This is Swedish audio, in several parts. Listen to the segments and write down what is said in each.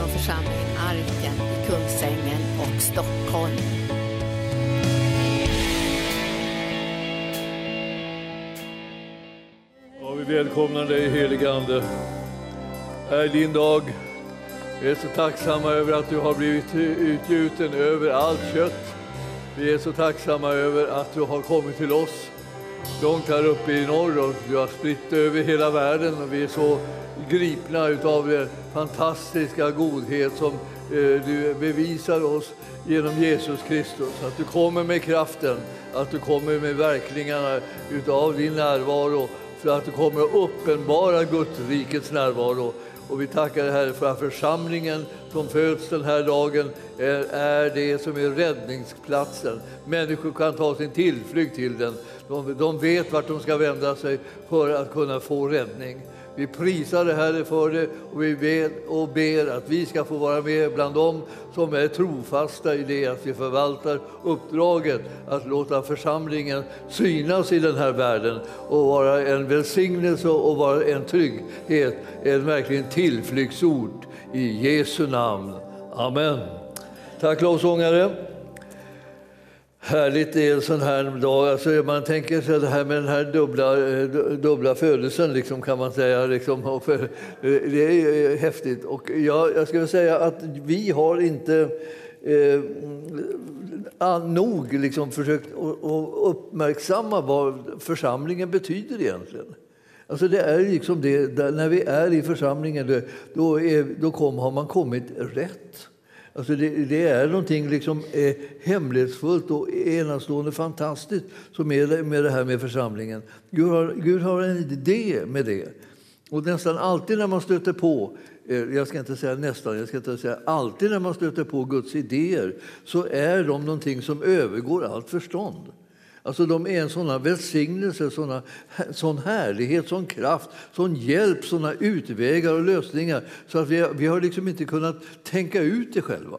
från församlingen Arken i Kungsängen och Stockholm. Ja, vi välkomnar dig helige Ande. Det är din dag. Vi är så tacksamma över att du har blivit utgjuten över allt kött. Vi är så tacksamma över att du har kommit till oss långt här uppe i norr och du har spritt över hela världen och vi är så gripna av den fantastiska godhet som eh, du bevisar oss genom Jesus Kristus. Att du kommer med kraften, att du kommer med verkningarna utav din närvaro för att du kommer att uppenbara Guds rikets närvaro. Och vi tackar dig Herre för att församlingen som föds den här dagen är, är det som är räddningsplatsen. Människor kan ta sin tillflykt till den. De, de vet vart de ska vända sig för att kunna få räddning. Vi prisar dig Herre för det och vi ber och ber att vi ska få vara med bland dem som är trofasta i det att vi förvaltar uppdraget att låta församlingen synas i den här världen och vara en välsignelse och vara en trygghet, en verkligen tillflyktsort i Jesu namn. Amen. Tack lovsångare. Härligt det är en sån här dag. Alltså man tänker sig det här med den här dubbla, eh, dubbla födelsen, liksom, kan man säga. Liksom. Eh, det är eh, häftigt. Och jag, jag skulle säga att vi har inte eh, nog liksom försökt att uppmärksamma vad församlingen betyder egentligen. Alltså det är liksom det, när vi är i församlingen, då, är, då kom, har man kommit rätt. Alltså det, det, är någonting liksom eh, hemlighetsfullt och enastående fantastiskt som är med det här med församlingen. Gud har, Gud har en idé med det. Och nästan alltid när man stöter på, eh, jag ska inte säga nästan, jag ska inte säga alltid när man stöter på Guds idéer så är de någonting som övergår allt förstånd. Alltså de är en sån välsignelse, såna, sån härlighet, sån kraft, sån hjälp, såna utvägar och lösningar så att vi, vi har liksom inte kunnat tänka ut det själva.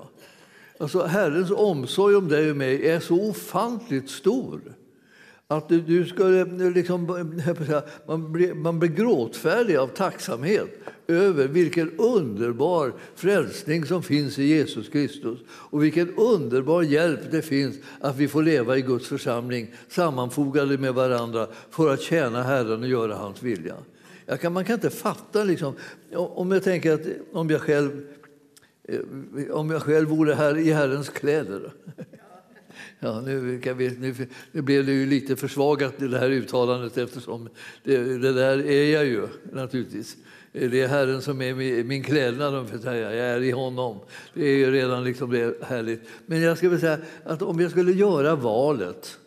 Alltså Herrens omsorg om dig och mig är så ofantligt stor. Att du, du skulle liksom, man, blir, man blir gråtfärdig av tacksamhet över vilken underbar frälsning som finns i Jesus Kristus och vilken underbar hjälp det finns att vi får leva i Guds församling sammanfogade med varandra för att tjäna Herren och göra hans vilja. Jag kan, man kan inte fatta, liksom, om jag tänker att om jag själv, eh, om jag själv vore här i Herrens kläder Ja, nu, vi, nu, nu blev det ju lite försvagat det här uttalandet eftersom det, det där är jag ju naturligtvis. Det är Herren som är min klädnad, om jag säga. Jag är i honom. Det är ju redan liksom det härligt. Men jag skulle säga att om jag skulle göra valet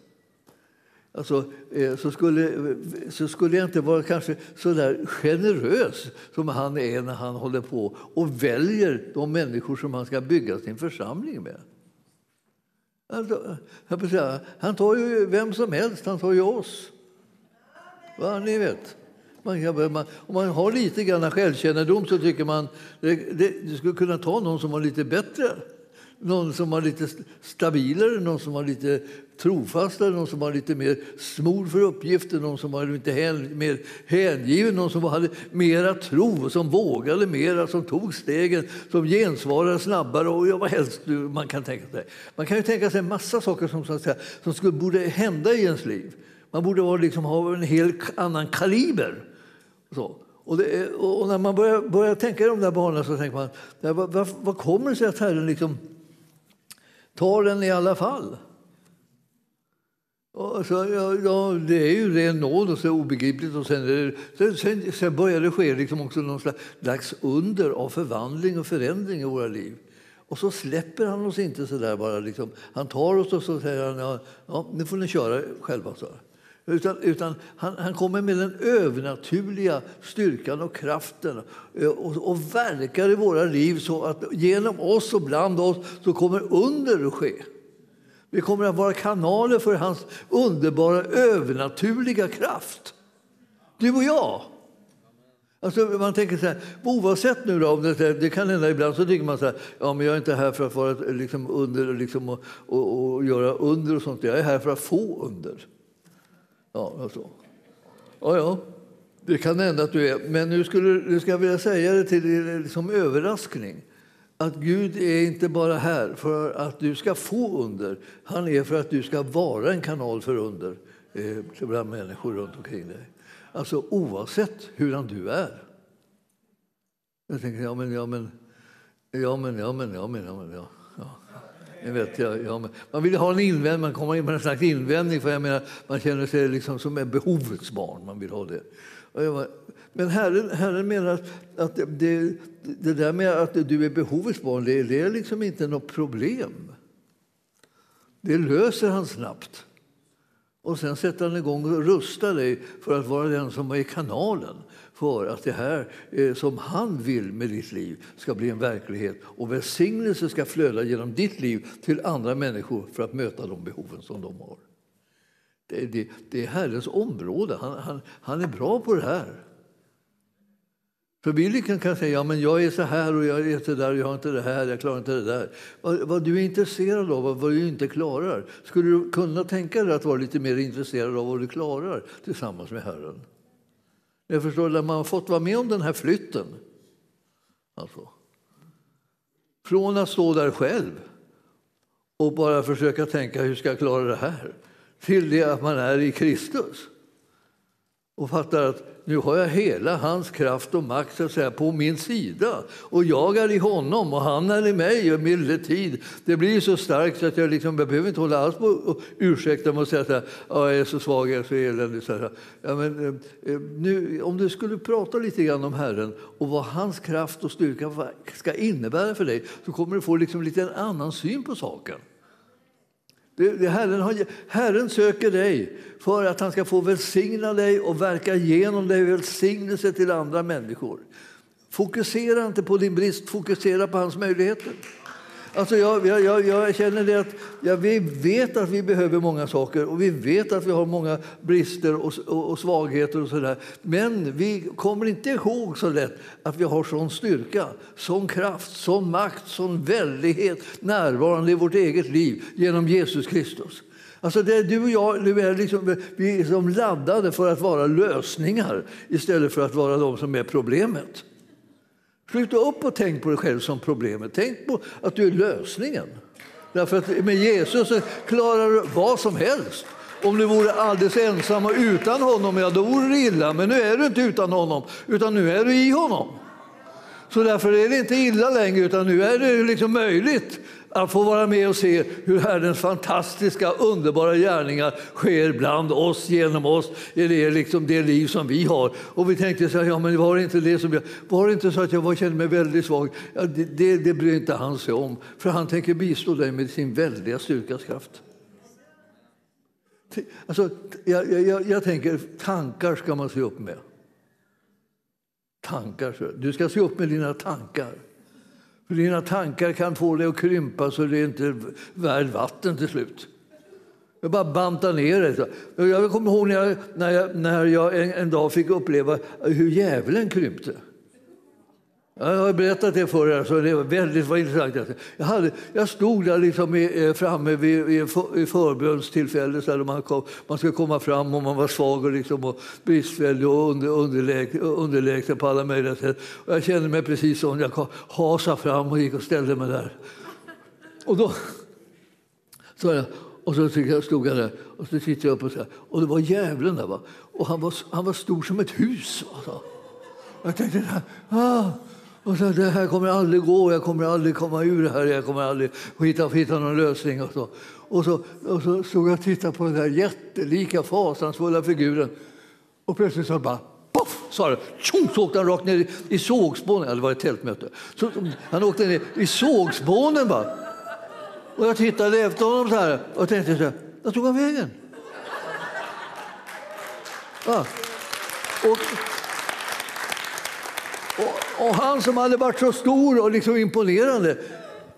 Alltså, eh, så, skulle, så skulle jag inte vara kanske så där generös som han är när han håller på och väljer de människor som han ska bygga sin församling med. Alltså, han tar ju vem som helst, han tar ju oss. Va, ni vet. Man, man, om man har lite grann självkännedom så tycker man det, det, det skulle kunna ta någon som var lite bättre. Någon som var lite stabilare, någon som var lite trofasta, någon som var lite mer smord för uppgiften, någon som var lite hän, mer hängiven, någon som hade mera tro, som vågade mera, som tog stegen, som gensvarade snabbare och ja, vad helst man kan tänka sig. Man kan ju tänka sig en massa saker som, så att säga, som skulle, borde hända i ens liv. Man borde vara, liksom, ha en helt annan kaliber. Så. Och, det, och, när man börjar, börjar tänka i de där banorna så tänker man, vad, vad, vad kommer det sig att Herren liksom tar den i alla fall? Och så, ja, ja, det är ju ren nåd och så obegripligt. Och sen, det, sen, sen börjar det ske liksom också någon slags under av förvandling och förändring i våra liv. Och så släpper han oss inte så där bara. Liksom. Han tar oss och så säger han, ja, ja nu får ni köra själva. Så. Utan, utan han, han, kommer med den övernaturliga styrkan och kraften och, och verkar i våra liv så att genom oss och bland oss så kommer under att ske. Vi kommer att vara kanaler för hans underbara övernaturliga kraft. Du och jag. Alltså man tänker så här, oavsett nu då, det, det kan hända ibland så tycker man så här, ja men jag är inte här för att vara liksom under liksom, och, och, och, göra under och sånt, jag är här för att få under. Ja, alltså. ja, ja, det kan hända att du är, men nu skulle, nu ska jag vilja säga det till er som överraskning att Gud är inte bara här för att du ska få under. Han är för att du ska vara en kanal för under eh, bland människor runt omkring dig. Alltså oavsett hurdan du är. Jag tänker, ja men, ja men, ja men, ja men, ja men, ja men, ja. ja. Jag vet, ja, ja, men man vill ha en invändning, man kommer in med en slags invändning för jag menar, man känner sig liksom som ett behovets barn. Man vill ha det. Och jag bara, men Herren, Herren menar att det, det där med att du är behovets barn, det, det är liksom inte något problem. Det löser han snabbt. Och sen sätter han igång och rustar dig för att vara den som är kanalen för att det här eh, som han vill med ditt liv ska bli en verklighet och välsignelse ska flöda genom ditt liv till andra människor för att möta de behoven som de har. Det, det, det är Herrens område. Han, han, han är bra på det här. För vi kan säga ja, jag är så här och jag är så där, jag har inte det här, jag klarar inte det där. Vad, vad du är intresserad av, vad du inte klarar. Skulle du kunna tänka dig att vara lite mer intresserad av vad du klarar tillsammans med Herren? Jag förstår, när man har fått vara med om den här flytten. Alltså. Från att stå där själv och bara försöka tänka hur ska jag klara det här till det att man är i Kristus och fattar att nu har jag hela hans kraft och makt så att säga, på min sida. Och jag är i honom och han är i mig och milde tid. Det blir så starkt så att jag, liksom, jag behöver inte hålla alls på och ursäkta mig och säga att jag är så svag, jag är så eländig. Så här. Ja, men, eh, eh, nu, om du skulle prata lite grann om Herren och vad hans kraft och styrka ska innebära för dig så kommer du få liksom lite en annan syn på saken. Det, det Herren, har, Herren söker dig för att han ska få välsigna dig och verka genom dig välsignelse till andra människor. Fokusera inte på din brist, fokusera på hans möjligheter. Alltså jag, jag, jag, känner det att ja, vi vet att vi behöver många saker och vi vet att vi har många brister och, och, och svagheter och sådär. Men vi kommer inte ihåg så lätt att vi har sån styrka, sån kraft, sån makt, sån väldighet närvarande i vårt eget liv genom Jesus Kristus. Alltså det, du och jag du är liksom, vi är liksom laddade för att vara lösningar istället för att vara de som är problemet. Sluta upp och tänk på dig själv som problemet. Tänk på att du är lösningen. Därför att med Jesus klarar du vad som helst. Om du vore alldeles ensam och utan honom, ja då vore det illa. Men nu är du inte utan honom, utan nu är du i honom. Så därför är det inte illa längre, utan nu är det liksom möjligt att få vara med och se hur Herrens fantastiska, underbara gärningar sker bland oss, genom oss, i det, liksom det liv som vi har. Och vi tänkte så här, ja men var det inte det som jag, var det inte så att jag var, kände mig väldigt svag? Ja, det, det, det bryr inte han sig om, för han tänker bistå dig med sin väldiga styrkas kraft. Alltså, jag, jag, jag tänker, tankar ska man se upp med. Tankar. Du ska se upp med dina tankar. För dina tankar kan få dig att krympa så det är inte värd vatten till slut. Jag bara bantar ner det. Jag kommer ihåg när jag, när jag, när jag en, en, dag fick uppleva hur djävulen krympte. Jag har berättat det för er, så det var väldigt var intressant. Jag, hade, jag stod där liksom i, eh, framme vid, vid, förbönstillfället förbönstillfälle, så man, kom, man skulle komma fram och man var svag och, liksom, och bristfällig och under, underlägsen underläg på alla möjliga sätt. Och jag kände mig precis som jag hasade fram och gick och ställde mig där. Och då så jag, och så stod jag där och så tittade jag upp och, så här, och det var djävulen där. Va? Och han var, han var stor som ett hus. Va? Jag tänkte, ah, och så, det här kommer aldrig gå, jag kommer aldrig komma ur det här, jag kommer aldrig hitta, hitta någon lösning. Och så. Och så, och så stod jag och tittade på den där jättelika, fasansfulla figuren. Och plötsligt så bara poff, sa det. Tjong, så åkte han rakt ner i, sågspånen. Ja, det var ett tältmöte. Så, han åkte ner i sågspånen bara. Och jag tittade efter honom så här och tänkte så här, vart tog han vägen? Ja. Och, och, han som hade varit så stor och liksom imponerande,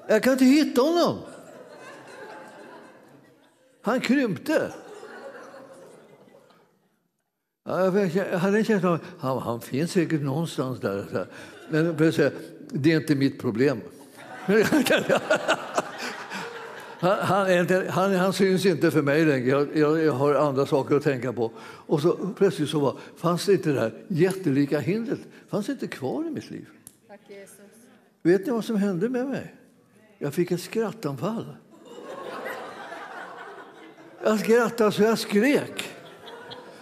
jag kan inte hitta honom. Han krympte. Jag hade en känsla av att han, han finns säkert någonstans där. Men det är inte mitt problem. Han, han, han, han, syns inte för mig längre. Jag, jag, jag, har andra saker att tänka på. Och så plötsligt så var, fanns det inte det här jättelika hindret fanns inte kvar i mitt liv. Vet ni vad som hände med mig? Jag fick ett skrattanfall. Jag skrattade så jag skrek.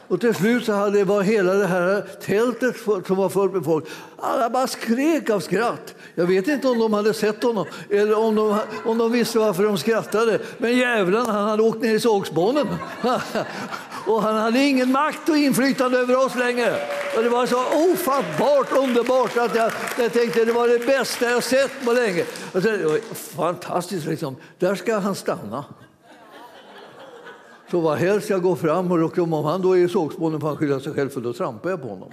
Och till slut så hade det var hela det här tältet som var fullt med folk. Alla bara skrek av skratt. Jag vet inte om de hade sett honom eller om de, om de visste varför de skrattade. Men jävlen, han hade åkt ner i sågspånen. och han hade ingen makt och inflytande över oss längre. Och det var så ofattbart underbart att jag, jag tänkte det var det bästa jag sett på länge. Och så, fantastiskt, liksom. där ska han stanna. Så vad helst jag går fram och om han då är i sågspånen får han skylla sig själv för då trampar jag på honom.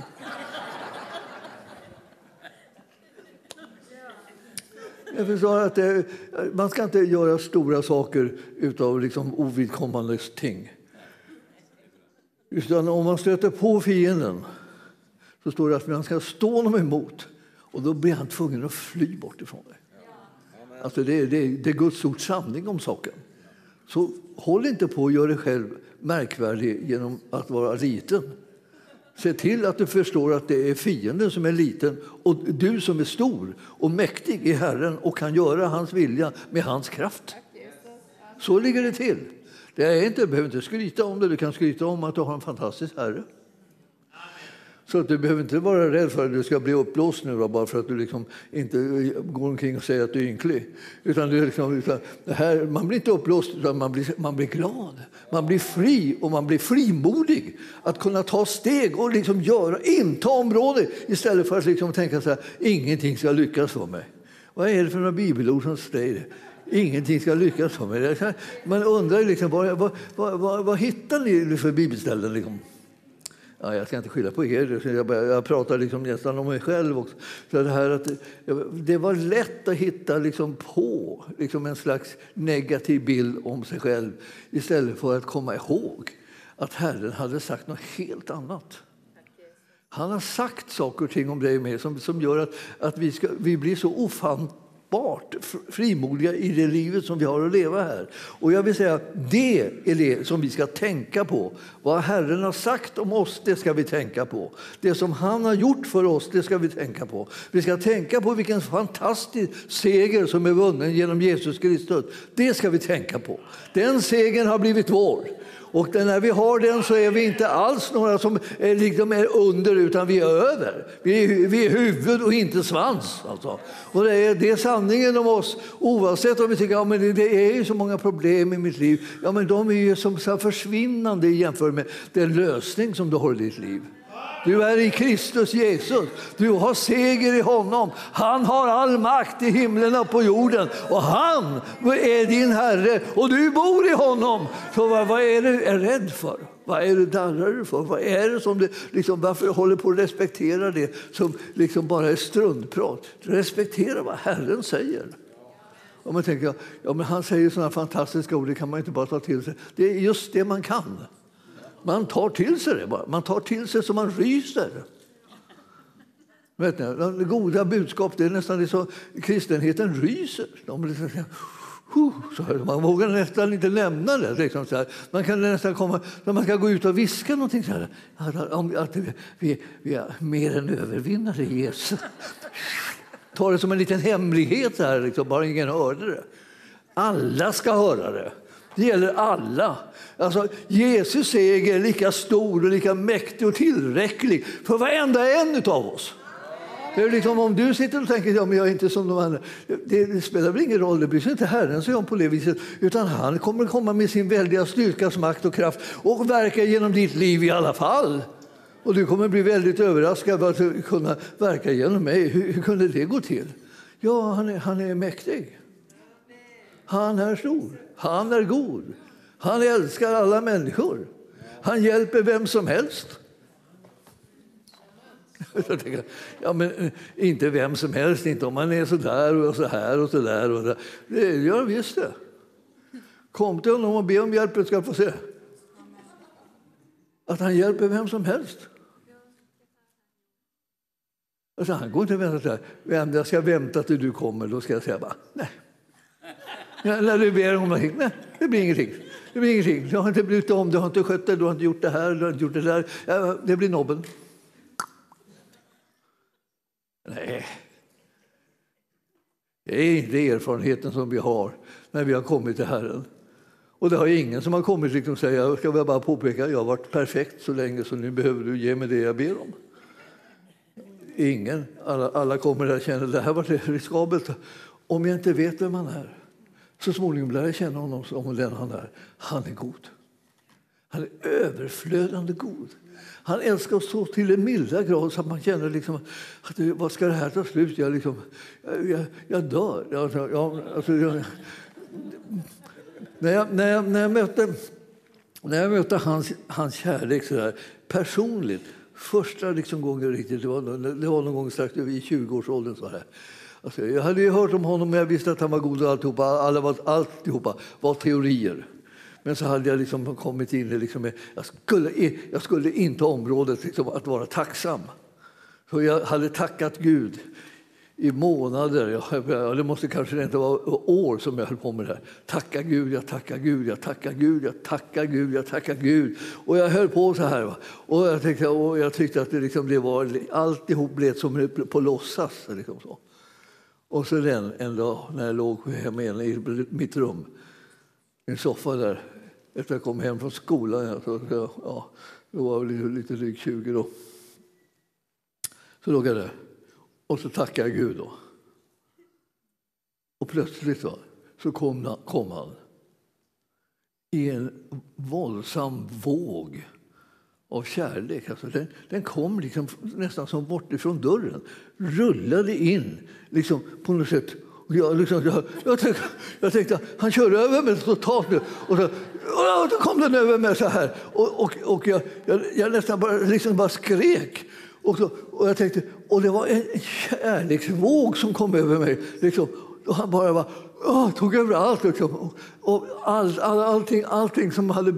Jag förstår att det, man ska inte göra stora saker av liksom ovidkommande ting. Utan om man stöter på fienden så står det att man ska stå honom emot och då blir han tvungen att fly bort ifrån dig. Alltså det, det, det är Guds ords sanning om saken. Så håll inte på att göra dig själv märkvärdig genom att vara liten. Se till att du förstår att det är fienden som är liten och du som är stor och mäktig i Herren och kan göra hans vilja med hans kraft. Så ligger det till. Det är inte, du behöver inte skryta om det, du kan skryta om att du har en fantastisk Herre. Så att du behöver inte vara rädd för att du ska bli uppblåst nu då, bara för att du liksom inte eh, går omkring och säger att du är ynklig. Utan du liksom, utan det här, man blir inte uppblåst, utan man blir, man blir glad. Man blir fri och man blir frimodig att kunna ta steg och liksom göra, inta området istället för att liksom tänka så här, ingenting ska lyckas för mig. Vad är det för några bibelord som säger det? Ingenting ska lyckas för mig. Man undrar liksom, vad, vad, vad, vad hittar ni för bibelställen? Liksom? Ja, jag ska inte skylla på er, jag, jag pratar liksom nästan om mig själv också. Så det, här att, det var lätt att hitta liksom på liksom en slags negativ bild om sig själv istället för att komma ihåg att Herren hade sagt något helt annat. Han har sagt saker och ting om dig med som, som gör att, att vi, ska, vi blir så ofantligt ofattbart frimodiga i det livet som vi har att leva här. Och jag vill säga, det är det som vi ska tänka på. Vad Herren har sagt om oss, det ska vi tänka på. Det som han har gjort för oss, det ska vi tänka på. Vi ska tänka på vilken fantastisk seger som är vunnen genom Jesus Kristus. Det ska vi tänka på. Den segern har blivit vår. Och när vi har den så är vi inte alls några som är, liksom är under, utan vi är över. Vi är, vi är huvud och inte svans. Alltså. Och det är, det är sanningen om oss, oavsett om vi tycker att ja, det, det är så många problem i mitt liv. Ja, men de är ju som så försvinnande jämfört med den lösning som du har i ditt liv. Du är i Kristus Jesus. Du har seger i honom. Han har all makt i himlen och på jorden. Och han är din Herre och du bor i honom. Så vad, vad är du är rädd för? Vad är du darrar för? Vad är det som du, liksom, varför håller på att respektera det som liksom bara är struntprat? Respektera vad Herren säger. Och man tänker, ja, men han säger sådana fantastiska ord, det kan man inte bara ta till sig. Det är just det man kan. Man tar till sig det bara. Man tar till sig så man ryser. Vet ni, det goda budskap, det är nästan det så kristenheten ryser. De liksom, så här, man vågar nästan inte lämna det. Liksom så här. Man kan nästan komma, när man ska gå ut och viska någonting så här, att, att vi, vi är mer än övervinnare i Jesus. Ta det som en liten hemlighet, så här, liksom, bara ingen hörde det. Alla ska höra det. Det gäller alla. Alltså, Jesus seger är lika stor och lika mäktig och tillräcklig för varenda en av oss. Det är liksom, om du sitter och tänker att ja, jag är inte som de andra, det, det spelar väl ingen roll, det bryr sig inte Herren sig om på det viset. Utan han kommer komma med sin väldiga styrkas makt och kraft och verka genom ditt liv i alla fall. Och du kommer bli väldigt överraskad över att kunna verka genom mig. Hur, hur kunde det gå till? Ja, han är, han är mäktig. Han är stor. Han är god. Han älskar alla människor. Han hjälper vem som helst. ja, men eh, inte vem som helst, inte om man är så där och så här och så där. Och Det gör han visst det. Kom till honom och be om hjälp, du ska få se. Att han hjälper vem som helst. Alltså, han går inte och väntar jag ska vänta till du kommer, då ska jag säga bara nej. När du ber om någonting, nej, det blir ingenting. Det blir ingenting. Du har inte brytt om, du har inte skött det, du har inte gjort det här, du har inte gjort det där. Ja, det blir nobben. Nej. Det är inte erfarenheten som vi har när vi har kommit till Herren. Och det har ingen som har kommit liksom säga, jag bara påpeka, jag har varit perfekt så länge så nu behöver du ge mig det jag ber om. Ingen. Alla, alla kommer där och att det här var riskabelt. Om jag inte vet vem han är, så småningom lär jag känna honom som den han är. Han är god. Han är överflödande god. Han älskar oss så till en milda grad så att man känner liksom, att eh, vad ska det här ta slut? Jag, liksom, eh, jag, jag dör. Jag, jag, alltså, jag, när, jag, när, jag, när jag mötte, när jag mötte hans, hans kärlek så där, personligt Första liksom gången riktigt, det var, det var någon gång strax i 20-årsåldern. Så här. Alltså, jag hade ju hört om honom, men jag visste att han var god och alltihopa. Alla var, alltihopa var teorier. Men så hade jag liksom kommit in i... Liksom, jag, skulle, jag skulle inta området liksom, att vara tacksam. Så jag hade tackat Gud i månader, ja, det måste kanske inte vara år som jag höll på med det här. Tacka Gud, jag tackar Gud, jag tackar Gud, jag tackar Gud, jag tackar Gud. Och jag höll på så här. Och jag tyckte, och jag tyckte att det, liksom, det var, alltihop blev som på låtsas. Liksom så. Och så den, en dag när jag låg hemma i mitt rum, i en soffa där, efter att jag kom hem från skolan, så, ja, då var jag lite, lite drygt 20 då. Så låg jag där. Och så tackade jag Gud. Då. Och plötsligt va, så kom, kom han i en våldsam våg av kärlek. Alltså den, den kom liksom nästan som bortifrån dörren, rullade in liksom på något sätt. Jag, liksom, jag, jag, tänkte, jag tänkte han kör över mig totalt nu. Och så, och då kom den över mig så här. Och, och, och jag, jag, jag nästan bara, liksom bara skrek. Och, så, och, jag tänkte, och det var en kärleksvåg som kom över mig. Liksom. Och han bara bara åh, tog över allt. Liksom. Och, och all, all, allting, allting som hade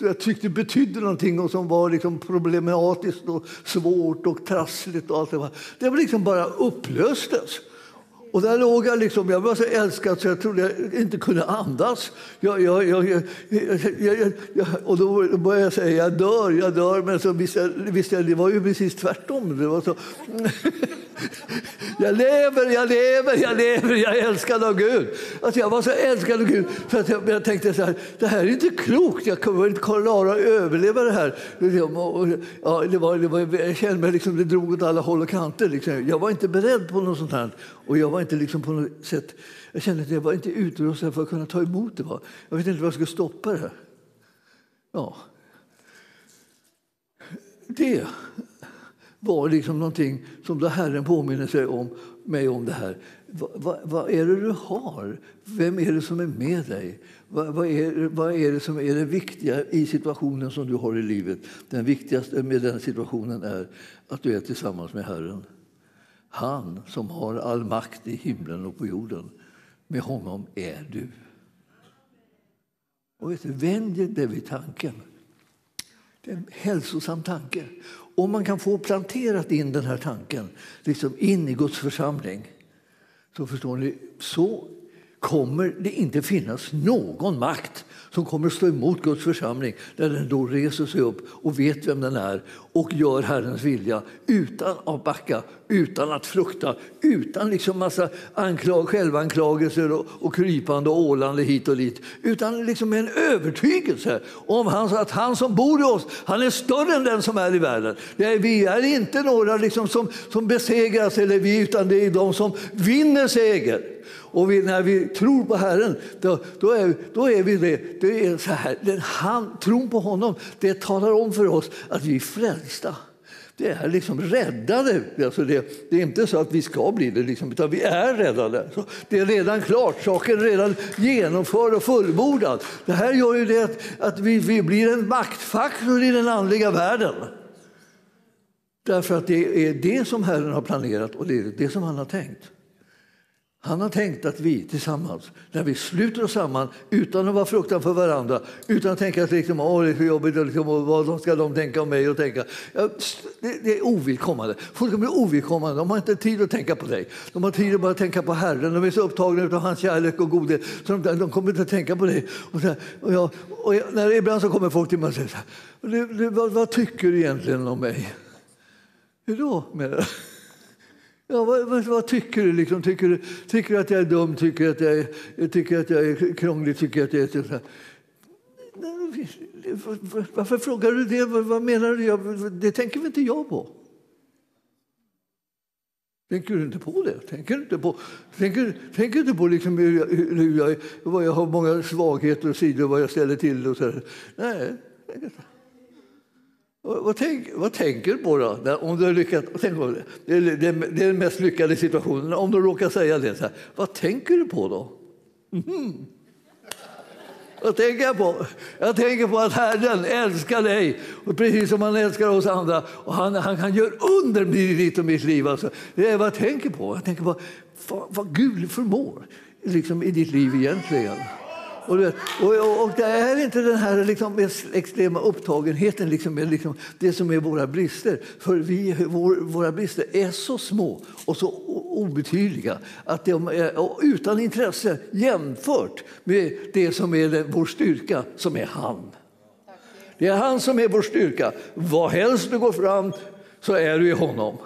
jag tyckte betydde någonting och som var liksom problematiskt och svårt och trassligt. Och allt det, var. det var liksom bara upplöstes. Och där låg jag liksom, jag var så älskad så jag trodde jag inte kunde andas. Jag, jag, jag, jag och då började jag säga jag dör, jag dör. Men så visste jag, visste jag, det var ju precis tvärtom. Det var så, jag lever, jag lever, jag lever, jag är älskad av Gud. Alltså jag var så älskad av Gud för att jag, jag tänkte så här, det här är inte klokt. Jag kommer inte klara att överleva det här. Liksom, ja, det var, det var, jag kände mig liksom, det drog åt alla håll och kanter. Liksom. Jag var inte beredd på något sånt här. Och jag var inte liksom på något sätt, jag kände att jag var inte utrustad för att kunna ta emot det. Jag vet inte vad jag skulle stoppa det. Ja. Det var liksom någonting som då Herren påminner sig om, mig om det här. Vad, va, va är det du har? Vem är det som är med dig? Vad, va är, va är det som är det viktiga i situationen som du har i livet? Den viktigaste med den situationen är att du är tillsammans med Herren. Han som har all makt i himlen och på jorden. Med honom är du. Och vet du, vänd dig vid tanken. Det är en hälsosam tanke. Om man kan få planterat in den här tanken liksom in i Guds församling så förstår ni, så kommer det inte finnas någon makt som kommer att stå emot Guds församling när den då reser sig upp och vet vem den är och gör Herrens vilja utan att backa, utan att frukta, utan liksom massa anklag, självanklagelser och, och krypande och ålande hit och dit. Utan liksom med en övertygelse om han, att han som bor i oss, han är större än den som är i världen. Är, vi är inte några liksom som, som besegras, eller vi, utan det är de som vinner seger. Och vi, när vi tror på Herren, då, då, är, då är vi det. det är så här, den, han, tron på honom, det talar om för oss att vi är frälsta. Det är liksom räddade. Alltså det, det, är inte så att vi ska bli det, liksom, utan vi är räddade. Så det är redan klart, saken är redan genomförd och fullbordad. Det här gör ju det att, att vi, vi blir en maktfaktor i den andliga världen. Därför att det är det som Herren har planerat och det är det som han har tänkt. Han har tänkt att vi tillsammans, när vi sluter oss samman utan att vara fruktan för varandra, utan att tänka att liksom, Åh, det är för jobbigt, liksom, vad ska de tänka om mig? Och tänka. Ja, det, det, är ovidkommande. Folk blir ovidkommande. De har inte tid att tänka på dig. De har tid att bara tänka på Herren. De är så upptagna av hans kärlek och godhet så de, de kommer inte att tänka på dig. Och, så, och, jag, och jag, när, ibland så kommer folk till mig och säger så här, vad, vad tycker du egentligen om mig? Hur då? Med Ja, vad, vad, vad, tycker du? Liksom? Tycker, du tycker du att jag är dum? Tycker du att jag är, tycker att jag är krånglig? Tycker att jag är... Så Varför frågar du det? Vad menar du? Det tänker väl inte jag på? Tänker du inte på det? Tänker du inte på, tänker, tänker inte på liksom hur jag, hur jag, vad jag har många svagheter och sidor vad jag ställer till? Och så Nej, vad, tänk, vad tänker du på då? Om du har lyckats, tänk på det. Det, är, det, är den mest lyckade situationen. Om du råkar säga det, så här, vad tänker du på då? Mm. Vad tänker jag på? Jag tänker på att Herren älskar dig, och precis som han älskar oss andra. Och han, han kan göra under i ditt och mitt liv. Alltså. Det är vad jag tänker på. Jag tänker på vad, vad Gud förmår liksom, i ditt liv egentligen. Och, och, och, det är inte den här liksom, extrema upptagenheten liksom, med liksom, det som är våra brister. För vi, vår, våra brister är så små och så obetydliga att de är utan intresse jämfört med det som är den, vår styrka, som är han. Det är han som är vår styrka. Vad helst du går fram så är du i honom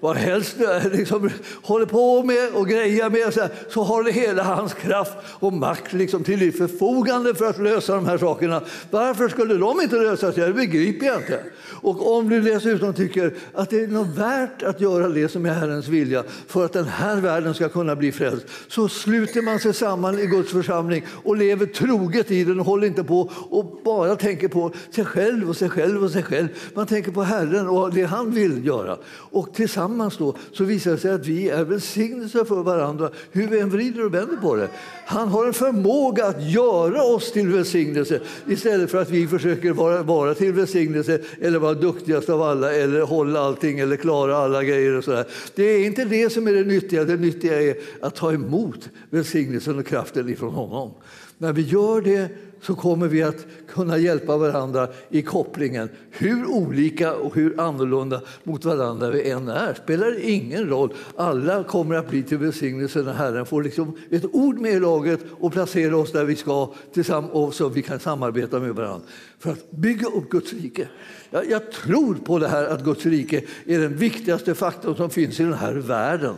vad helst du liksom, håller på med och grejer med så, här, så har du hela hans kraft och makt liksom, till ditt förfogande för att lösa de här sakerna. Varför skulle de inte lösas? Det begriper jag inte. Och om du dessutom tycker att det är något värt att göra det som är Herrens vilja för att den här världen ska kunna bli frälst så sluter man sig samman i Guds församling och lever troget i den och håller inte på och bara tänker på sig själv och sig själv och sig själv. Man tänker på Herren och det han vill göra. Och tillsammans tillsammans då så visar det sig att vi är välsignelser för varandra hur vi än vrider och vänder på det. Han har en förmåga att göra oss till välsignelse istället för att vi försöker vara, vara till välsignelse eller vara duktigast av alla eller hålla allting eller klara alla grejer. Och sådär. Det är inte det som är det nyttiga. Det nyttiga är att ta emot välsignelsen och kraften ifrån honom. När vi gör det så kommer vi att kunna hjälpa varandra i kopplingen. Hur olika och hur annorlunda mot varandra vi än är spelar ingen roll. Alla kommer att bli till välsignelse när Herren får liksom ett ord med i laget och placera oss där vi ska tillsammans så vi kan samarbeta med varandra för att bygga upp Guds rike. Jag, jag tror på det här att Guds rike är den viktigaste faktorn som finns i den här världen.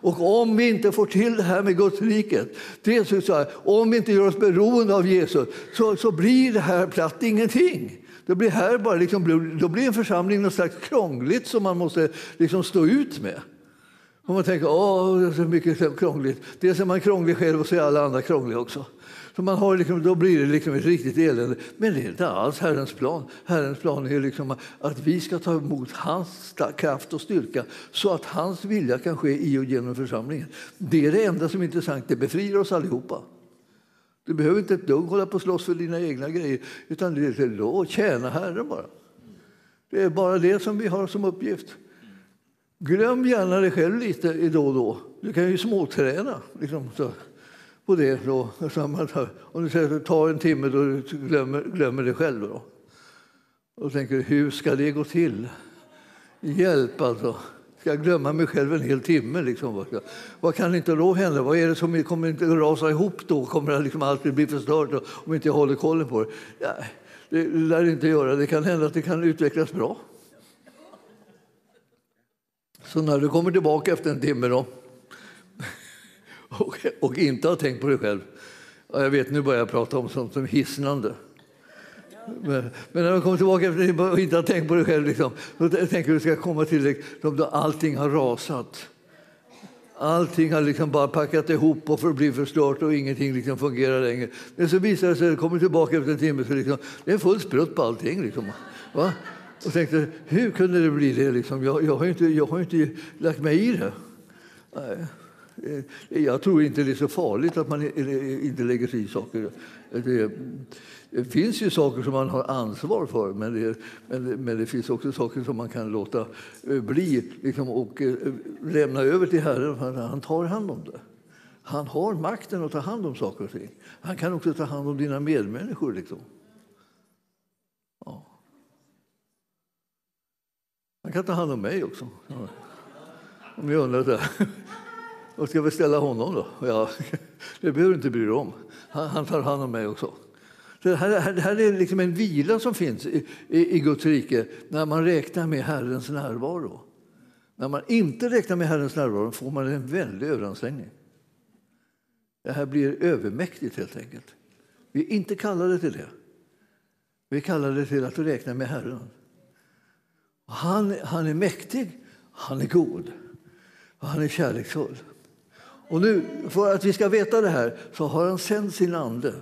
Och om vi inte får till det här med Guds riket, det så här, om vi inte gör oss beroende av Jesus, så, så blir det här platt ingenting. Det blir här bara liksom, då blir en församling något slags krångligt som man måste liksom stå ut med. Och man tänker åh, det är så mycket krångligt. Dels är man krånglig själv och så är alla andra krångliga också. Så man har liksom, då blir det liksom ett riktigt elände. Men det är inte alls Herrens plan. Herrens plan är liksom att vi ska ta emot hans kraft och styrka så att hans vilja kan ske i och genom församlingen. Det är det enda som är intressant. Det befriar oss allihopa. Du behöver inte ett dugg hålla på och slåss för dina egna grejer utan det är att tjäna Herren bara. Det är bara det som vi har som uppgift. Glöm gärna dig själv lite då och då. Du kan ju småträna. Liksom, så på det. Då. Om du säger att det tar en timme då glömmer, glömmer det själv. Då. Och tänker hur ska det gå till? Hjälp alltså. Ska jag glömma mig själv en hel timme? Liksom? Vad kan inte då hända? Vad är det som kommer inte rasa ihop då? Kommer det liksom alltid bli förstört om inte jag håller kollen på det? Ja, det lär det inte göra. Det kan hända att det kan utvecklas bra. Så när du kommer tillbaka efter en timme då, och, och inte har tänkt på dig själv. Jag vet, nu börjar jag prata om sånt som hisnande. Men, men, när du kommer tillbaka efter och inte har tänkt på dig själv, liksom, då tänker du ska komma till då allting har rasat. Allting har liksom bara packat ihop och för förstört och ingenting liksom fungerar längre. Men så visar det sig, att kommer tillbaka efter en timme, så liksom, det är full sprutt på allting. Liksom. Va? Och tänkte, hur kunde det bli det? Liksom? Jag, jag, har inte, jag har inte lagt mig i det. Nej. Eh, jag tror inte det är så farligt att man inte lägger sig i saker. Det, det finns ju saker som man har ansvar för, men det, men, men det finns också saker som man kan låta eh, bli liksom, och eh, lämna över till Herren. Han tar hand om det. Han har makten att ta hand om saker och ting. Han kan också ta hand om dina medmänniskor. Liksom. Ja. Han kan ta hand om mig också. Om jag undrar det. Och ska vi ställa honom då? Ja, det behöver du inte bry dig om. Han, han tar hand om mig också. Det här, det här är liksom en vila som finns i, i, i Guds rike när man räknar med Herrens närvaro. När man inte räknar med Herrens närvaro får man en väldig överansträngning. Det här blir övermäktigt helt enkelt. Vi är inte kallade till det. Vi är kallade till att räkna med Herren. Han, han är mäktig, han är god och han är kärleksfull. Och nu, för att vi ska veta det här så har han sänt sin ande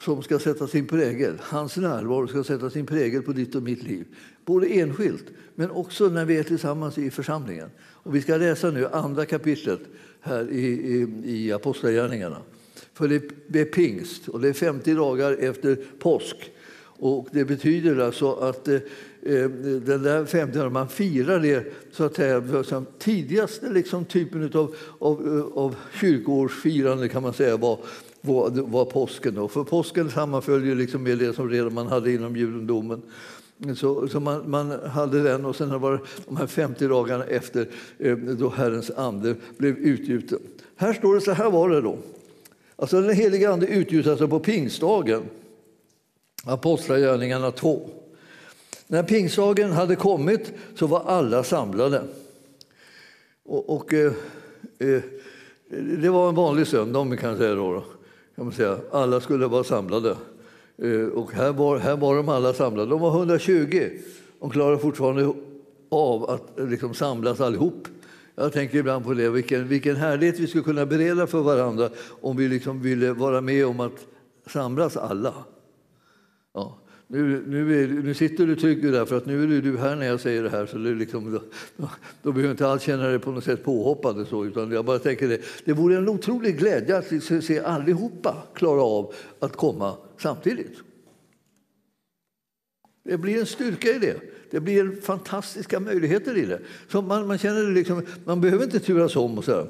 som ska sätta sin prägel. Hans närvaro ska sätta sin prägel på ditt och mitt liv. Både enskilt, men också när vi är tillsammans i församlingen. Och vi ska läsa nu andra kapitlet här i, i, i Apostlagärningarna. För det är pingst och det är 50 dagar efter påsk. Och det betyder alltså att eh, Eh, den där 50 man firar det så att säga, som tidigaste liksom, typen av, eh, av, av kyrkoårsfirande kan man säga var, var, var påsken. Då. För påsken sammanföljer liksom med det som redan man hade inom judendomen. Så, så man, man, hade den och sen var det de här 50 dagarna efter eh, då Herrens ande blev utgjuten. Här står det så här var det då. Alltså den heliga ande utgjuts alltså på pingstdagen. Apostlagärningarna 2. När pingstdagen hade kommit så var alla samlade. Och, och eh, eh, det var en vanlig söndag, om vi kan säga då. Kan man säga. Alla skulle vara samlade. Eh, och här var, här var de alla samlade. De var 120. De klarade fortfarande av att eh, liksom samlas allihop. Jag tänker ibland på det, vilken, vilken härlighet vi skulle kunna bereda för varandra om vi liksom ville vara med om att samlas alla. Ja. Nu, nu, är, nu sitter du trygg där, för att nu är du här när jag säger det här. Så det liksom, då, då behöver inte alls känna dig på något sätt påhoppad. Så, utan jag bara tänker det, det vore en otrolig glädje att liksom se allihopa klara av att komma samtidigt. Det blir en styrka i det. Det blir fantastiska möjligheter i det. Så man, man känner liksom, man behöver inte turas om. Och så här.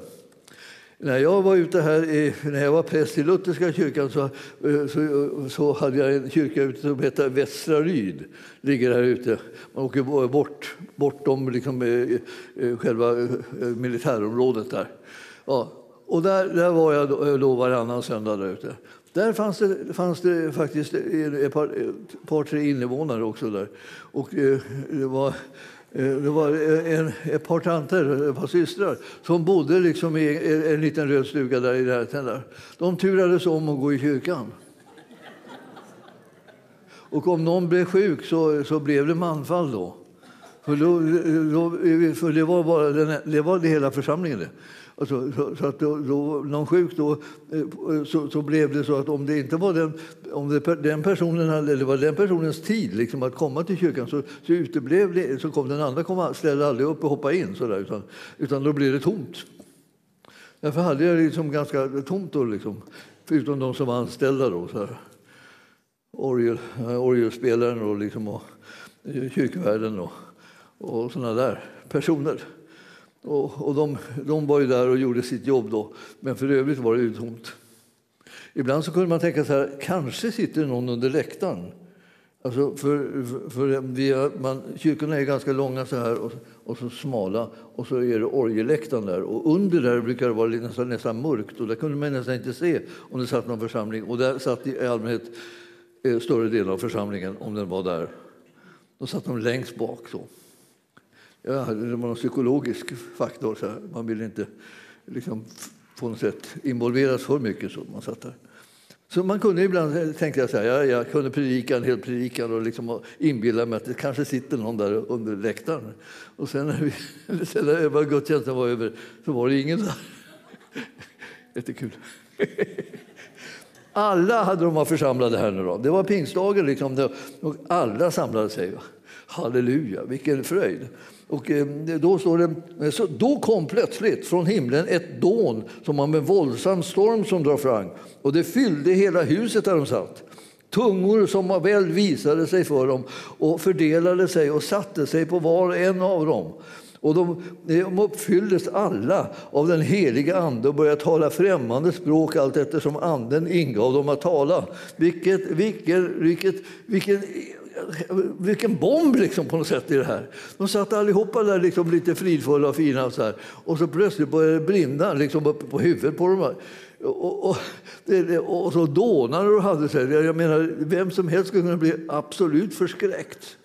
När jag var ute här, i, när jag var präst i Lutherska kyrkan så, eh, så, så hade jag en kyrka ute som hette Västra Ryd. ligger här ute. Man åker bort, bortom liksom, eh, eh, själva militärområdet där. Ja, och där, där var jag då, då varannan söndag där ute. Där fanns det, fanns det faktiskt ett par, ett par, tre invånare också. där. Och det var Eh, det var eh, en, ett par tanter, eh, ett par systrar, som bodde liksom i en, en liten röd stuga där i närheten. Där. De turades om att gå i kyrkan. Och om någon blev sjuk så, så blev det manfall då. För, då, då, för det var bara den, det var det hela församlingen. Det. Alltså, så, så, att då, då, någon sjuk då, eh, så, så, blev det så att om det inte var den, om det, den personen hade, det var den personens tid liksom, att komma till kyrkan så, så uteblev det, så kom den andra kom, ställde aldrig upp och hoppade in så där, utan, utan då blev det tomt. Därför hade jag liksom ganska tomt då, liksom, förutom de som var anställda. Då, så här. Orgel, orgelspelaren och, liksom, och eh, kyrkvärden och, och såna där personer. Och, och de, de, var ju där och gjorde sitt jobb då, men för övrigt var det tomt. Ibland så kunde man tänka så här, kanske sitter någon under läktaren. Alltså för, för, för vi, man, kyrkorna är ganska långa så här och, och, så smala och så är det orgelläktaren där. Och under där brukar det vara nästan, nästan mörkt och där kunde man nästan inte se om det satt någon församling. Och där satt i allmänhet eh, större delen av församlingen om den var där. Då satt de längst bak. Så. Ja, det var en psykologisk faktor. Så man ville inte liksom, på något sätt involveras för mycket. Så man satt där. Så man kunde ibland eh, tänka jag så här, jag, jag kunde predika en hel predikan och liksom inbilla mig att det kanske sitter någon där under läktaren. Och sen när, vi, sen när gudstjänsten var över så var det ingen där. Jättekul. Alla hade de varit församlade här nu då. Det var pingstdagen liksom, och alla samlade sig. Halleluja, vilken fröjd. Och eh, då står det, eh, så då kom plötsligt från himlen ett dån som om en våldsam storm som drar fram och det fyllde hela huset där de satt. Tungor som väl visade sig för dem och fördelade sig och satte sig på var och en av dem. Och de, eh, de uppfylldes alla av den heliga Ande och började tala främmande språk allt eftersom Anden ingav dem att tala. Vilket, vilket, vilket, vilken vilken bomb liksom på något sätt i det här. De satt allihopa där liksom lite fridfulla och fina och så här. Och så plötsligt började det brinna liksom uppe på huvudet på dem. Och, och, och, så dånade och hade sig. Jag menar, vem som helst skulle kunna bli absolut förskräckt.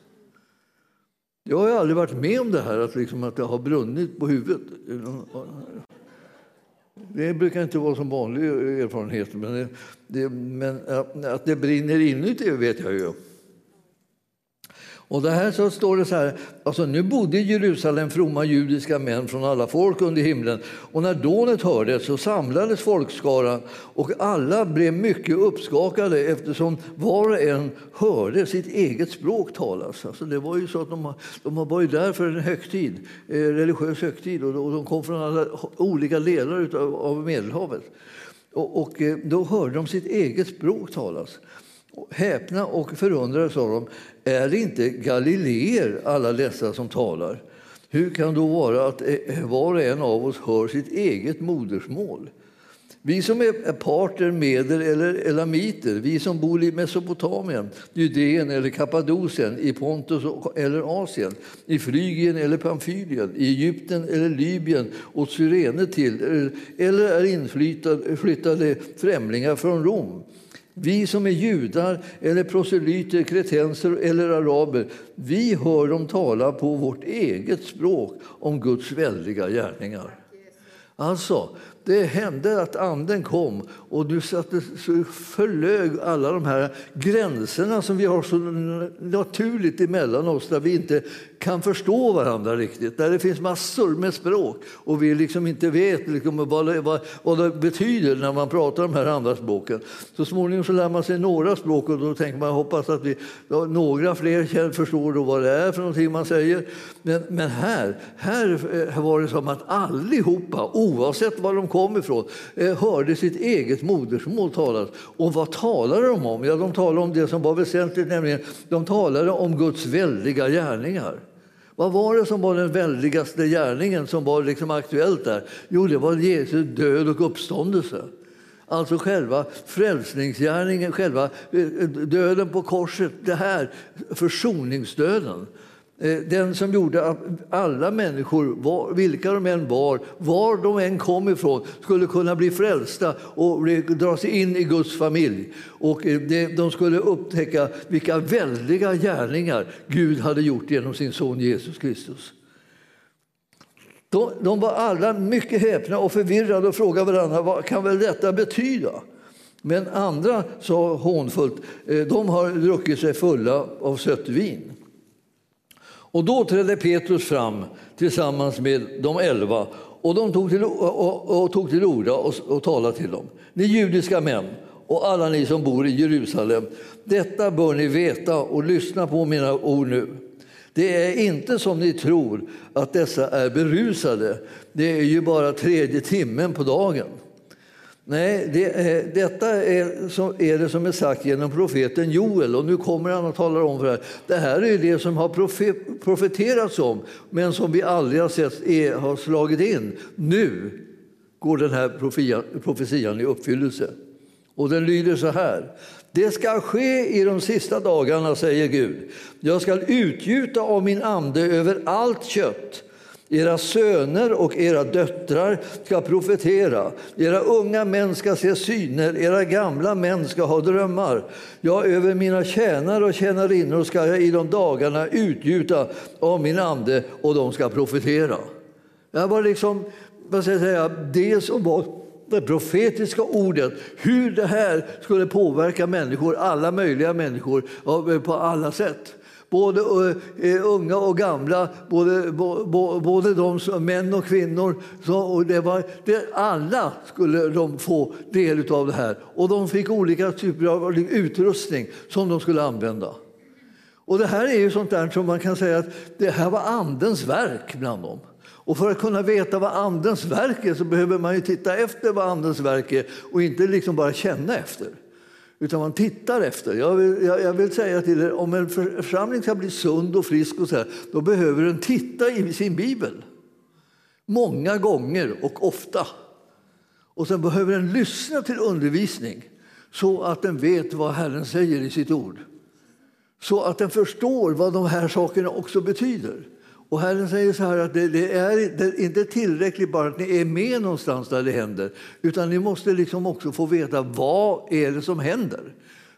Jag har aldrig varit med om det här, att, liksom, att det har brunnit på huvudet. Det brukar inte vara som vanlig erfarenhet, men, det, det, men att det brinner inuti vet jag ju. Och det här så står det så här, alltså nu bodde i Jerusalem fromma judiska män från alla folk under himlen. Och när dånet hördes så samlades folkskaran och alla blev mycket uppskakade eftersom var och en hörde sitt eget språk talas. Alltså det var ju så att de, de var ju där för en högtid, eh, religiös högtid och de kom från alla olika delar av Medelhavet. Och, och eh, då hörde de sitt eget språk talas. Häpna och förundrade sa de, är det inte galileer alla dessa som talar? Hur kan det då vara att eh, var och en av oss hör sitt eget modersmål? Vi som är parter, meder eller elamiter, vi som bor i Mesopotamien, Judeen eller Kappadokien, i Pontus eller Asien, i Frygien eller Pamfylien, i Egypten eller Libyen och Syrene till, eh, eller är inflyttade främlingar från Rom vi som är judar, eller proselyter, kretenser eller araber, vi hör dem tala på vårt eget språk om Guds väldiga gärningar. Alltså, det hände att anden kom och du satte, så förlög alla de här gränserna som vi har så naturligt emellan oss där vi inte kan förstå varandra riktigt. Där det finns massor med språk och vi liksom inte vet liksom vad, det, vad, vad det betyder när man pratar de här andra språken. Så småningom så lär man sig några språk och då tänker man hoppas att vi, några fler förstår då vad det är för någonting man säger. Men, men här, här eh, var det som att allihopa, oavsett var de kom kom ifrån, eh, hörde sitt eget modersmål talas. Och vad talade de om? Ja, de talade om det som var väsentligt, nämligen de talade om Guds väldiga gärningar. Vad var det som var den väldigaste gärningen som var liksom aktuellt där? Jo, det var Jesu död och uppståndelse. Alltså själva frälsningsgärningen, själva eh, eh, döden på korset, det här försoningsdöden. Eh, den som gjorde att alla människor, vilka de än var, var de än kom ifrån, skulle kunna bli frälsta och dra sig in i Guds familj. Och eh, de skulle upptäcka vilka väldiga gärningar Gud hade gjort genom sin son Jesus Kristus. De, var alla mycket häpna och förvirrade och frågade varandra vad kan väl detta betyda. Men andra sa hånfullt, eh, de har druckit sig fulla av sött vin. Och då trädde Petrus fram tillsammans med de elva och de tog till, och, och tog till orda och, och talade till dem. Ni judiska män och alla ni som bor i Jerusalem, detta bör ni veta och lyssna på mina ord nu. Det är inte som ni tror att dessa är berusade. Det är ju bara tredje timmen på dagen. Nej, det eh, detta är, så, är det som är sagt genom profeten Joel. Och nu kommer han och talar om för det här. Det här är det som har profe, profeterats om, men som vi aldrig har sett är, har slagit in. Nu går den här profetian, profetian i uppfyllelse. Och den lyder så här. Det ska ske i de sista dagarna, säger Gud. Jag ska utgjuta av min ande över allt kött. Era söner och era döttrar ska profetera. Era unga män ska se syner, era gamla män ska ha drömmar. Ja, över mina tjänare och tjänarinnor ska jag i de dagarna utgjuta av min ande och de ska profetera. Det var liksom, vad ska jag säga, det som var det profetiska ordet, hur det här skulle påverka människor, alla möjliga människor, på alla sätt både unga och gamla, både, bo, både de som, män och kvinnor. Så, och det var, det, alla skulle de få del av det här. Och de fick olika typer av utrustning som de skulle använda. Och det här är ju sånt där som man kan säga att det här var Andens verk bland dem. Och för att kunna veta vad Andens verk är så behöver man ju titta efter vad Andens verk är och inte liksom bara känna efter utan man tittar efter. Jag vill, jag, jag vill, säga till er, om en församling ska bli sund och frisk och så här, då behöver den titta i sin bibel. Många gånger och ofta. Och sen behöver den lyssna till undervisning så att den vet vad Herren säger i sitt ord. Så att den förstår vad de här sakerna också betyder. Och Herren säger så här att det, det, är, det, är, inte tillräckligt bara att ni är med någonstans där det händer, utan ni måste liksom också få veta vad är det som händer.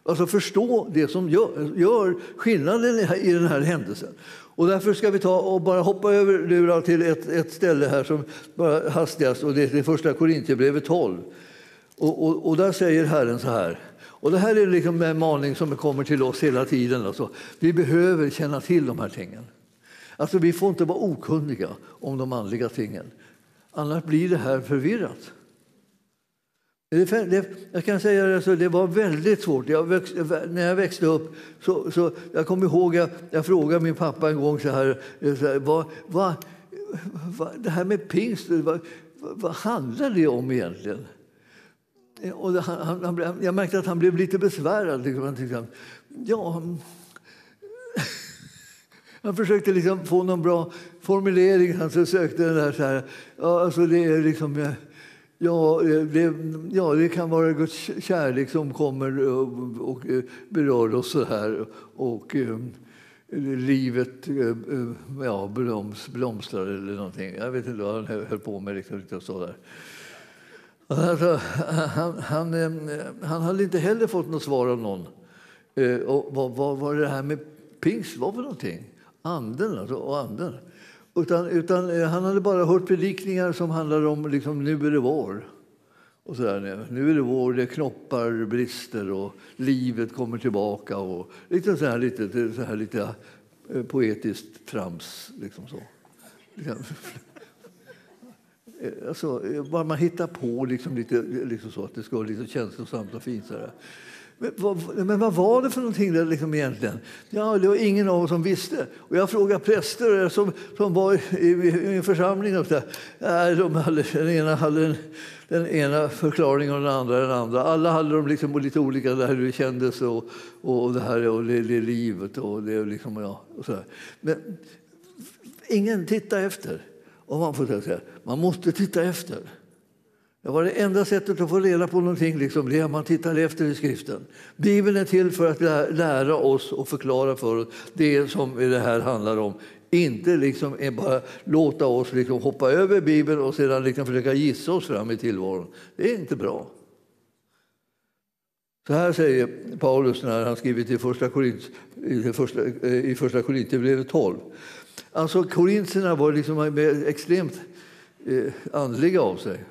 Alltså förstå det som gör, gör skillnaden i den här händelsen. Och därför ska vi ta och bara hoppa över till ett, ett ställe här som bara hastigast och det är det första Korintierbrevet 12. Och, och, och, där säger Herren så här. Och det här är liksom en maning som kommer till oss hela tiden. Alltså. Vi behöver känna till de här tingen. Alltså, vi får inte vara okunniga om de andliga tingen. Annars blir det här förvirrat. Jag kan säga det, alltså, det var väldigt svårt. Jag växte, när jag växte upp så, så jag kommer ihåg jag, jag frågade min pappa en gång så här, eh, så här vad, vad, vad, det här med pingst, vad, vad handlar det om egentligen? Och han, han, jag märkte att han blev lite besvärad. Liksom. Han tyckte, ja, mm. han försökte liksom få någon bra formulering. Han så sökte den där så här, ja, alltså det är liksom eh, Ja eh, det, ja, det kan vara Guds kärlek som kommer och, och eh, berör oss så här. Och, livet ja, bloms, blomstrar eller någonting. Jag vet inte vad han höll på med. Liksom, så där. Alltså, han, han, han hade inte heller fått något svar av någon. Och vad, vad var det här med pingst var för någonting? Anden alltså, och anden. Utan, utan eh, han hade bara hört predikningar som handlade om liksom, nu är det vår. Och så där, nu är det vår, det knoppar brister och livet kommer tillbaka. Och lite så här, lite, så här, lite eh, poetiskt trams. Liksom så. Alltså, eh, bara man hittar på liksom lite, liksom så, att det ska vara lite känslosamt och fint. Så där. Men vad, var det för någonting där liksom egentligen? Ja, det var ingen av oss som visste. Och jag frågade präster som, som var i, i en församling. Och så där, de hade, den ena hade en, den ena förklaringen och den andra den andra. Alla hade de liksom lite olika, det här hur det kändes och, och det här och det, det livet. Och det, liksom, ja, och så där. Men ingen tittade efter. Om man får säga man måste titta efter. Det var det enda sättet att få reda på någonting, liksom, det är att man tittar efter i skriften. Bibeln är till för att lära oss och förklara för oss det som det här handlar om. Inte liksom eh, bara låta oss liksom hoppa över Bibeln och sedan liksom försöka gissa oss fram i tillvaron. Det är inte bra. Så här säger Paulus när han skriver till första Korint, i första, eh, i första Korintierbrevet 12. Alltså korintierna var liksom eh, extremt eh, andliga av sig.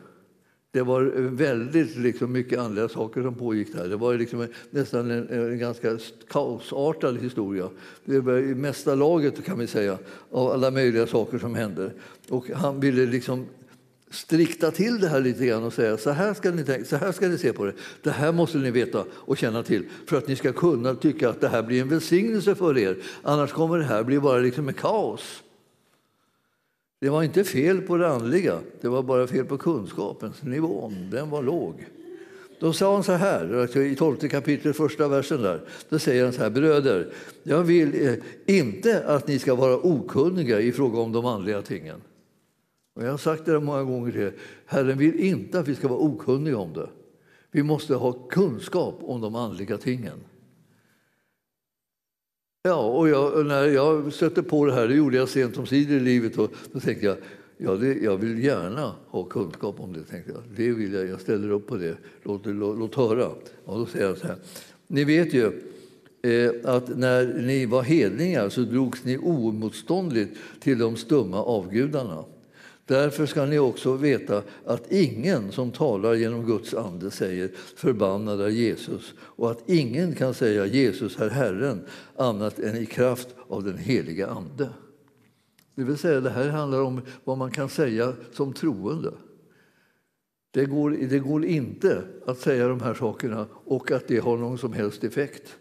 Det var väldigt liksom, mycket andliga saker som pågick där. Det var liksom nästan en, en ganska kaosartad historia. Det var i mesta laget kan vi säga, av alla möjliga saker som hände. Och han ville liksom strikta till det här lite grann och säga så här, ska ni tänka, så här ska ni se på det. Det här måste ni veta och känna till för att ni ska kunna tycka att det här blir en välsignelse för er. Annars kommer det här bli bara liksom en kaos. Det var inte fel på det andliga, det var bara fel på kunskapens nivån. Den var låg. Då sa han så här, i 12 kapitlet, första versen där. Då säger han så här, bröder, jag vill eh, inte att ni ska vara okunniga i fråga om de andliga tingen. Och jag har sagt det många gånger till Herren vill inte att vi ska vara okunniga om det. Vi måste ha kunskap om de andliga tingen. Ja, och jag, när jag stötte på det här, det gjorde jag sent om sidor i livet, och då tänkte jag ja, det, jag vill gärna ha kunskap om det. Tänkte jag. Det vill jag, jag ställer upp på det. Låt, låt, låt höra. Och då säger jag så här. Ni vet ju eh, att när ni var hedningar så drogs ni oemotståndligt till de stumma avgudarna. Därför ska ni också veta att ingen som talar genom Guds ande säger förbannad är Jesus och att ingen kan säga Jesus är Herren annat än i kraft av den heliga Ande. Det vill säga, det här handlar om vad man kan säga som troende. Det går, det går inte att säga de här sakerna och att det har någon som helst effekt.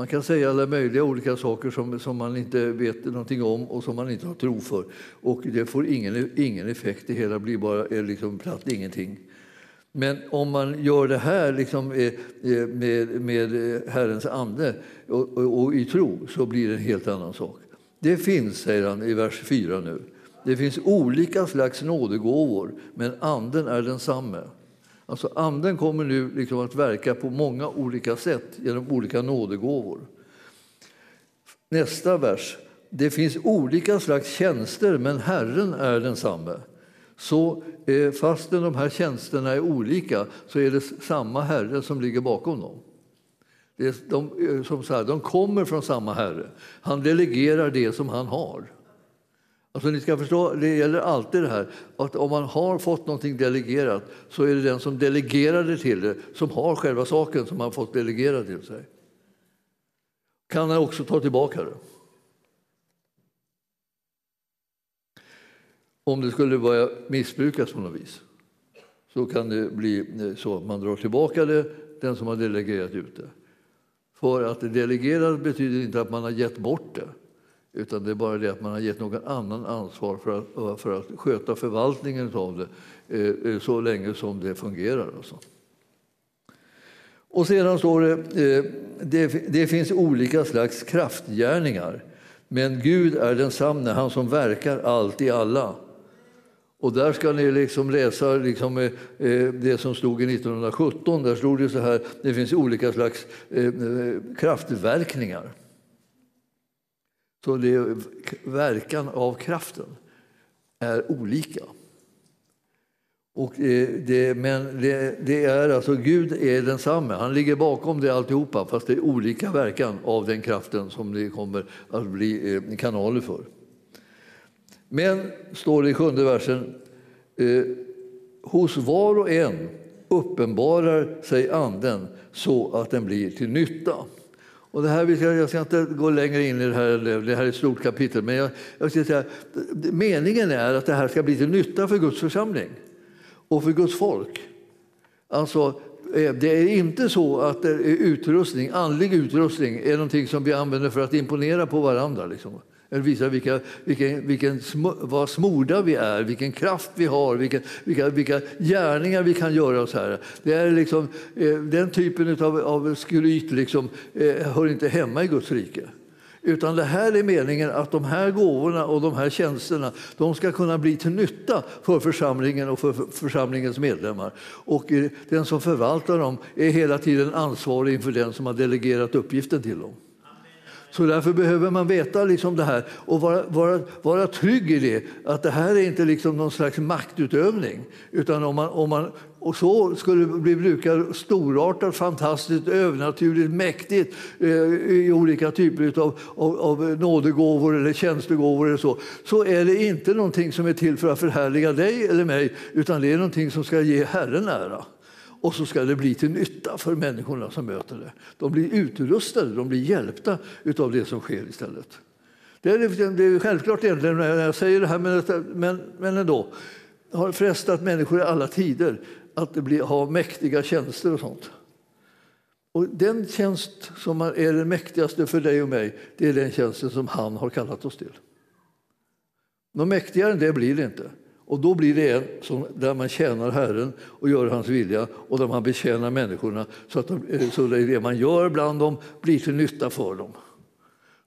Man kan säga alla möjliga olika saker som, som man inte vet någonting om och som man inte har tro för. Och det får ingen, ingen effekt, det hela blir bara är liksom platt ingenting. Men om man gör det här liksom eh, eh, med, med Herrens ande och, och, och, i tro så blir det en helt annan sak. Det finns, säger han i vers 4 nu, det finns olika slags nådegåvor men anden är densamme. Alltså anden kommer nu liksom att verka på många olika sätt genom olika nådegåvor. Nästa vers. Det finns olika slags tjänster, men Herren är densamme. Så eh, fastän de här tjänsterna är olika så är det samma Herre som ligger bakom dem. De, eh, som så här, de kommer från samma Herre. Han delegerar det som han har. Alltså ni ska förstå, det gäller alltid det här att om man har fått någonting delegerat så är det den som delegerar det till det som har själva saken som man fått delegera till sig. Kan han också ta tillbaka det. Om det skulle börja missbrukas på något vis så kan det bli eh, så att man drar tillbaka det, den som har delegerat ut det. För att delegera betyder inte att man har gett bort det utan det är bara det att man har gett någon annan ansvar för att, för att sköta förvaltningen av det eh, eh så länge som det fungerar. Alltså. Och sedan står det, eh, det, det finns olika slags kraftgärningar men Gud är densamme, han som verkar allt i alla. Och där ska ni liksom läsa liksom, eh, eh det som stod i 1917. Där stod det så här, det finns olika slags eh, eh kraftverkningar. Så det, verkan av kraften är olika. Och eh, det, men det, det, är alltså Gud är densamme, han ligger bakom det alltihopa fast det är olika verkan av den kraften som det kommer att bli eh, kanaler för. Men, står det i sjunde versen, eh, hos var och en uppenbarar sig Anden så att den blir till nytta. Och det här, jag ska inte gå längre in i det här, det här är ett stort kapitel, men jag, jag ska säga, meningen är att det här ska bli till nytta för Guds församling och för Guds folk. Alltså, eh, det är inte så att eh, utrustning, andlig utrustning är någonting som vi använder för att imponera på varandra. Liksom. Eller visar vilka, vilken, vilken, vad smorda vi är, vilken kraft vi har, vilka, vilka, vilka gärningar vi kan göra. oss här. Det är liksom, eh, den typen av, av skryt liksom, eh, hör inte hemma i Guds rike. Utan det här är meningen att de här gåvorna och de här tjänsterna de ska kunna bli till nytta för församlingen och för församlingens medlemmar. Och eh, den som förvaltar dem är hela tiden ansvarig inför den som har delegerat uppgiften till dem. Så därför behöver man veta liksom det här och vara, vara, vara trygg i det. Att det här är inte liksom någon slags maktutövning. Utan om man, om man, och så skulle bli brukad storartat, fantastiskt, övernaturligt, mäktigt eh, i olika typer av, av, av nådegåvor eller tjänstegåvor eller så, så är det inte någonting som är till för att förhärliga dig eller mig, utan det är någonting som ska ge Herren ära och så ska det bli till nytta för människorna som möter det. De blir utrustade, de blir hjälpta av det som sker istället. Det är, det är självklart egentligen när jag säger det här, men, men, men ändå. Det har frestat människor i alla tider att bli, ha mäktiga tjänster och sånt. Och den tjänst som är den mäktigaste för dig och mig, det är den tjänsten som han har kallat oss till. Något mäktigare än det blir det inte. Och då blir det en som, där man tjänar Herren och gör hans vilja och där man betjänar människorna så att de, eh, så det man gör bland dem blir till nytta för dem.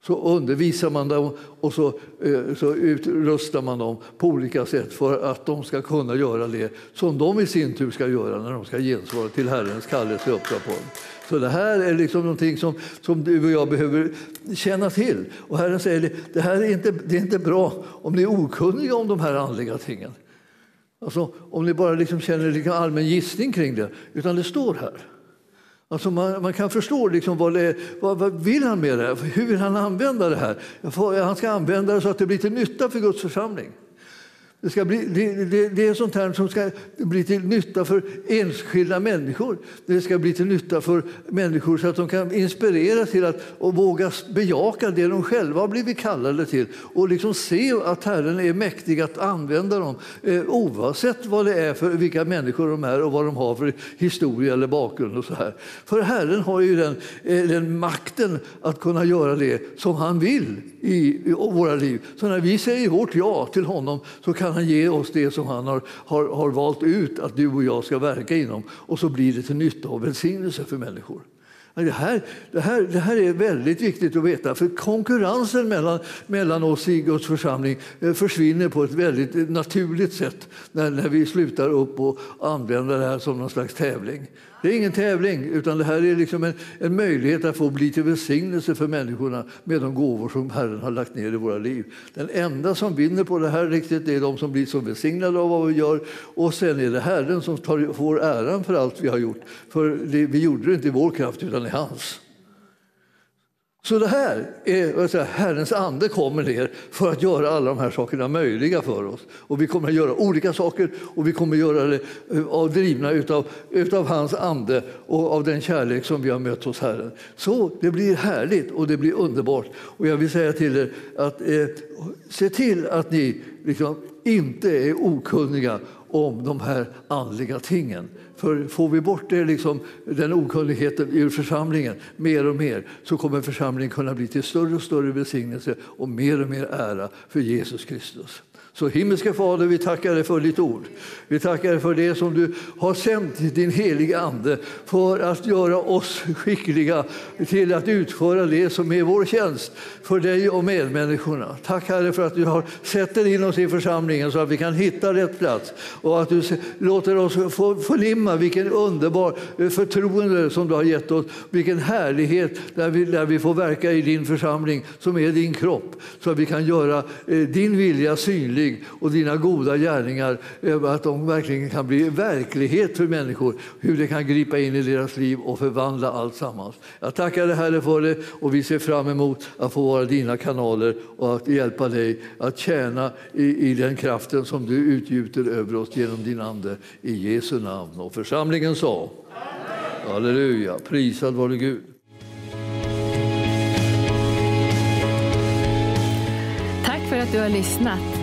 Så undervisar man dem och så, eh, så utrustar man dem på olika sätt för att de ska kunna göra det som de i sin tur ska göra när de ska gensvara till Herrens kallelse och uppdrag på dem. Så det här är liksom någonting som, som du och jag behöver känna till. Och Herren säger det här är inte, det är inte bra om ni är okunniga om de här andliga tingen. Alltså, om ni bara liksom känner en allmän gissning kring det. Utan det står här. Alltså man, man, kan förstå liksom vad, det, vad, vad vill han med det här? Hur vill han använda det här? Han ska använda det så att det blir till nytta för Guds församling. Det, ska bli, det, det, det, är sånt här som ska bli till nytta för enskilda människor. Det ska bli till nytta för människor så att de kan inspireras till att och våga bejaka det de själva har blivit kallade till och liksom se att Herren är mäktig att använda dem eh, oavsett vad det är för vilka människor de är och vad de har för historia eller bakgrund. och så här. För Herren har ju den, eh, den makten att kunna göra det som han vill i, i våra liv. Så när vi säger vårt ja till honom så kan han ge oss det som han har, har, har valt ut att du och jag ska verka inom. Och så blir det till nytta och välsignelse för människor. Det här, det, här, det här är väldigt viktigt att veta, för konkurrensen mellan, mellan oss i Guds församling eh, försvinner på ett väldigt naturligt sätt när, när vi slutar upp och använda det här som någon slags tävling. Det är ingen tävling, utan det här är liksom en, en möjlighet att få bli till välsignelse för människorna med de gåvor som Herren har lagt ner i våra liv. Den enda som vinner på det här riktigt är de som blir så välsignade av vad vi gör och sen är det Herren som tar, får äran för allt vi har gjort. För det, vi gjorde det inte i vår kraft utan i hans. Så det här är säga, Herrens ande kommer ner för att göra alla de här sakerna möjliga för oss. Och vi kommer att göra olika saker och vi kommer att göra det eh, av drivna utav, utav hans ande och av den kärlek som vi har mött hos Herren. Så det blir härligt och det blir underbart. Och jag vill säga till er att eh, se till att ni liksom inte är okunniga om de här andliga tingen. För får vi bort det, liksom, den okunnigheten ur församlingen mer och mer så kommer församlingen kunna bli till större och större välsignelse och mer och mer ära för Jesus Kristus. Så himmelske Fader, vi tackar dig för ditt ord. Vi tackar dig för det som du har sänt din heliga Ande för att göra oss skickliga till att utföra det som är vår tjänst för dig och medmänniskorna. Tack Herre för att du har sett in oss i församlingen så att vi kan hitta rätt plats och att du låter oss få förnimma vilken underbar eh, förtroende som du har gett oss, vilken härlighet där vi, där vi får verka i din församling som är din kropp så att vi kan göra eh, din vilja synlig helig och dina goda gärningar, eh, att de verkligen kan bli verklighet för människor, hur det kan gripa in i deras liv och förvandla allt sammans. Jag tackar dig Herre för det och vi ser fram emot att få vara dina kanaler och att hjälpa dig att tjäna i, i den kraften som du utgjuter över oss genom din Ande. I Jesu namn. Och församlingen sa Halleluja, prisad vare Gud. Tack för att du har lyssnat.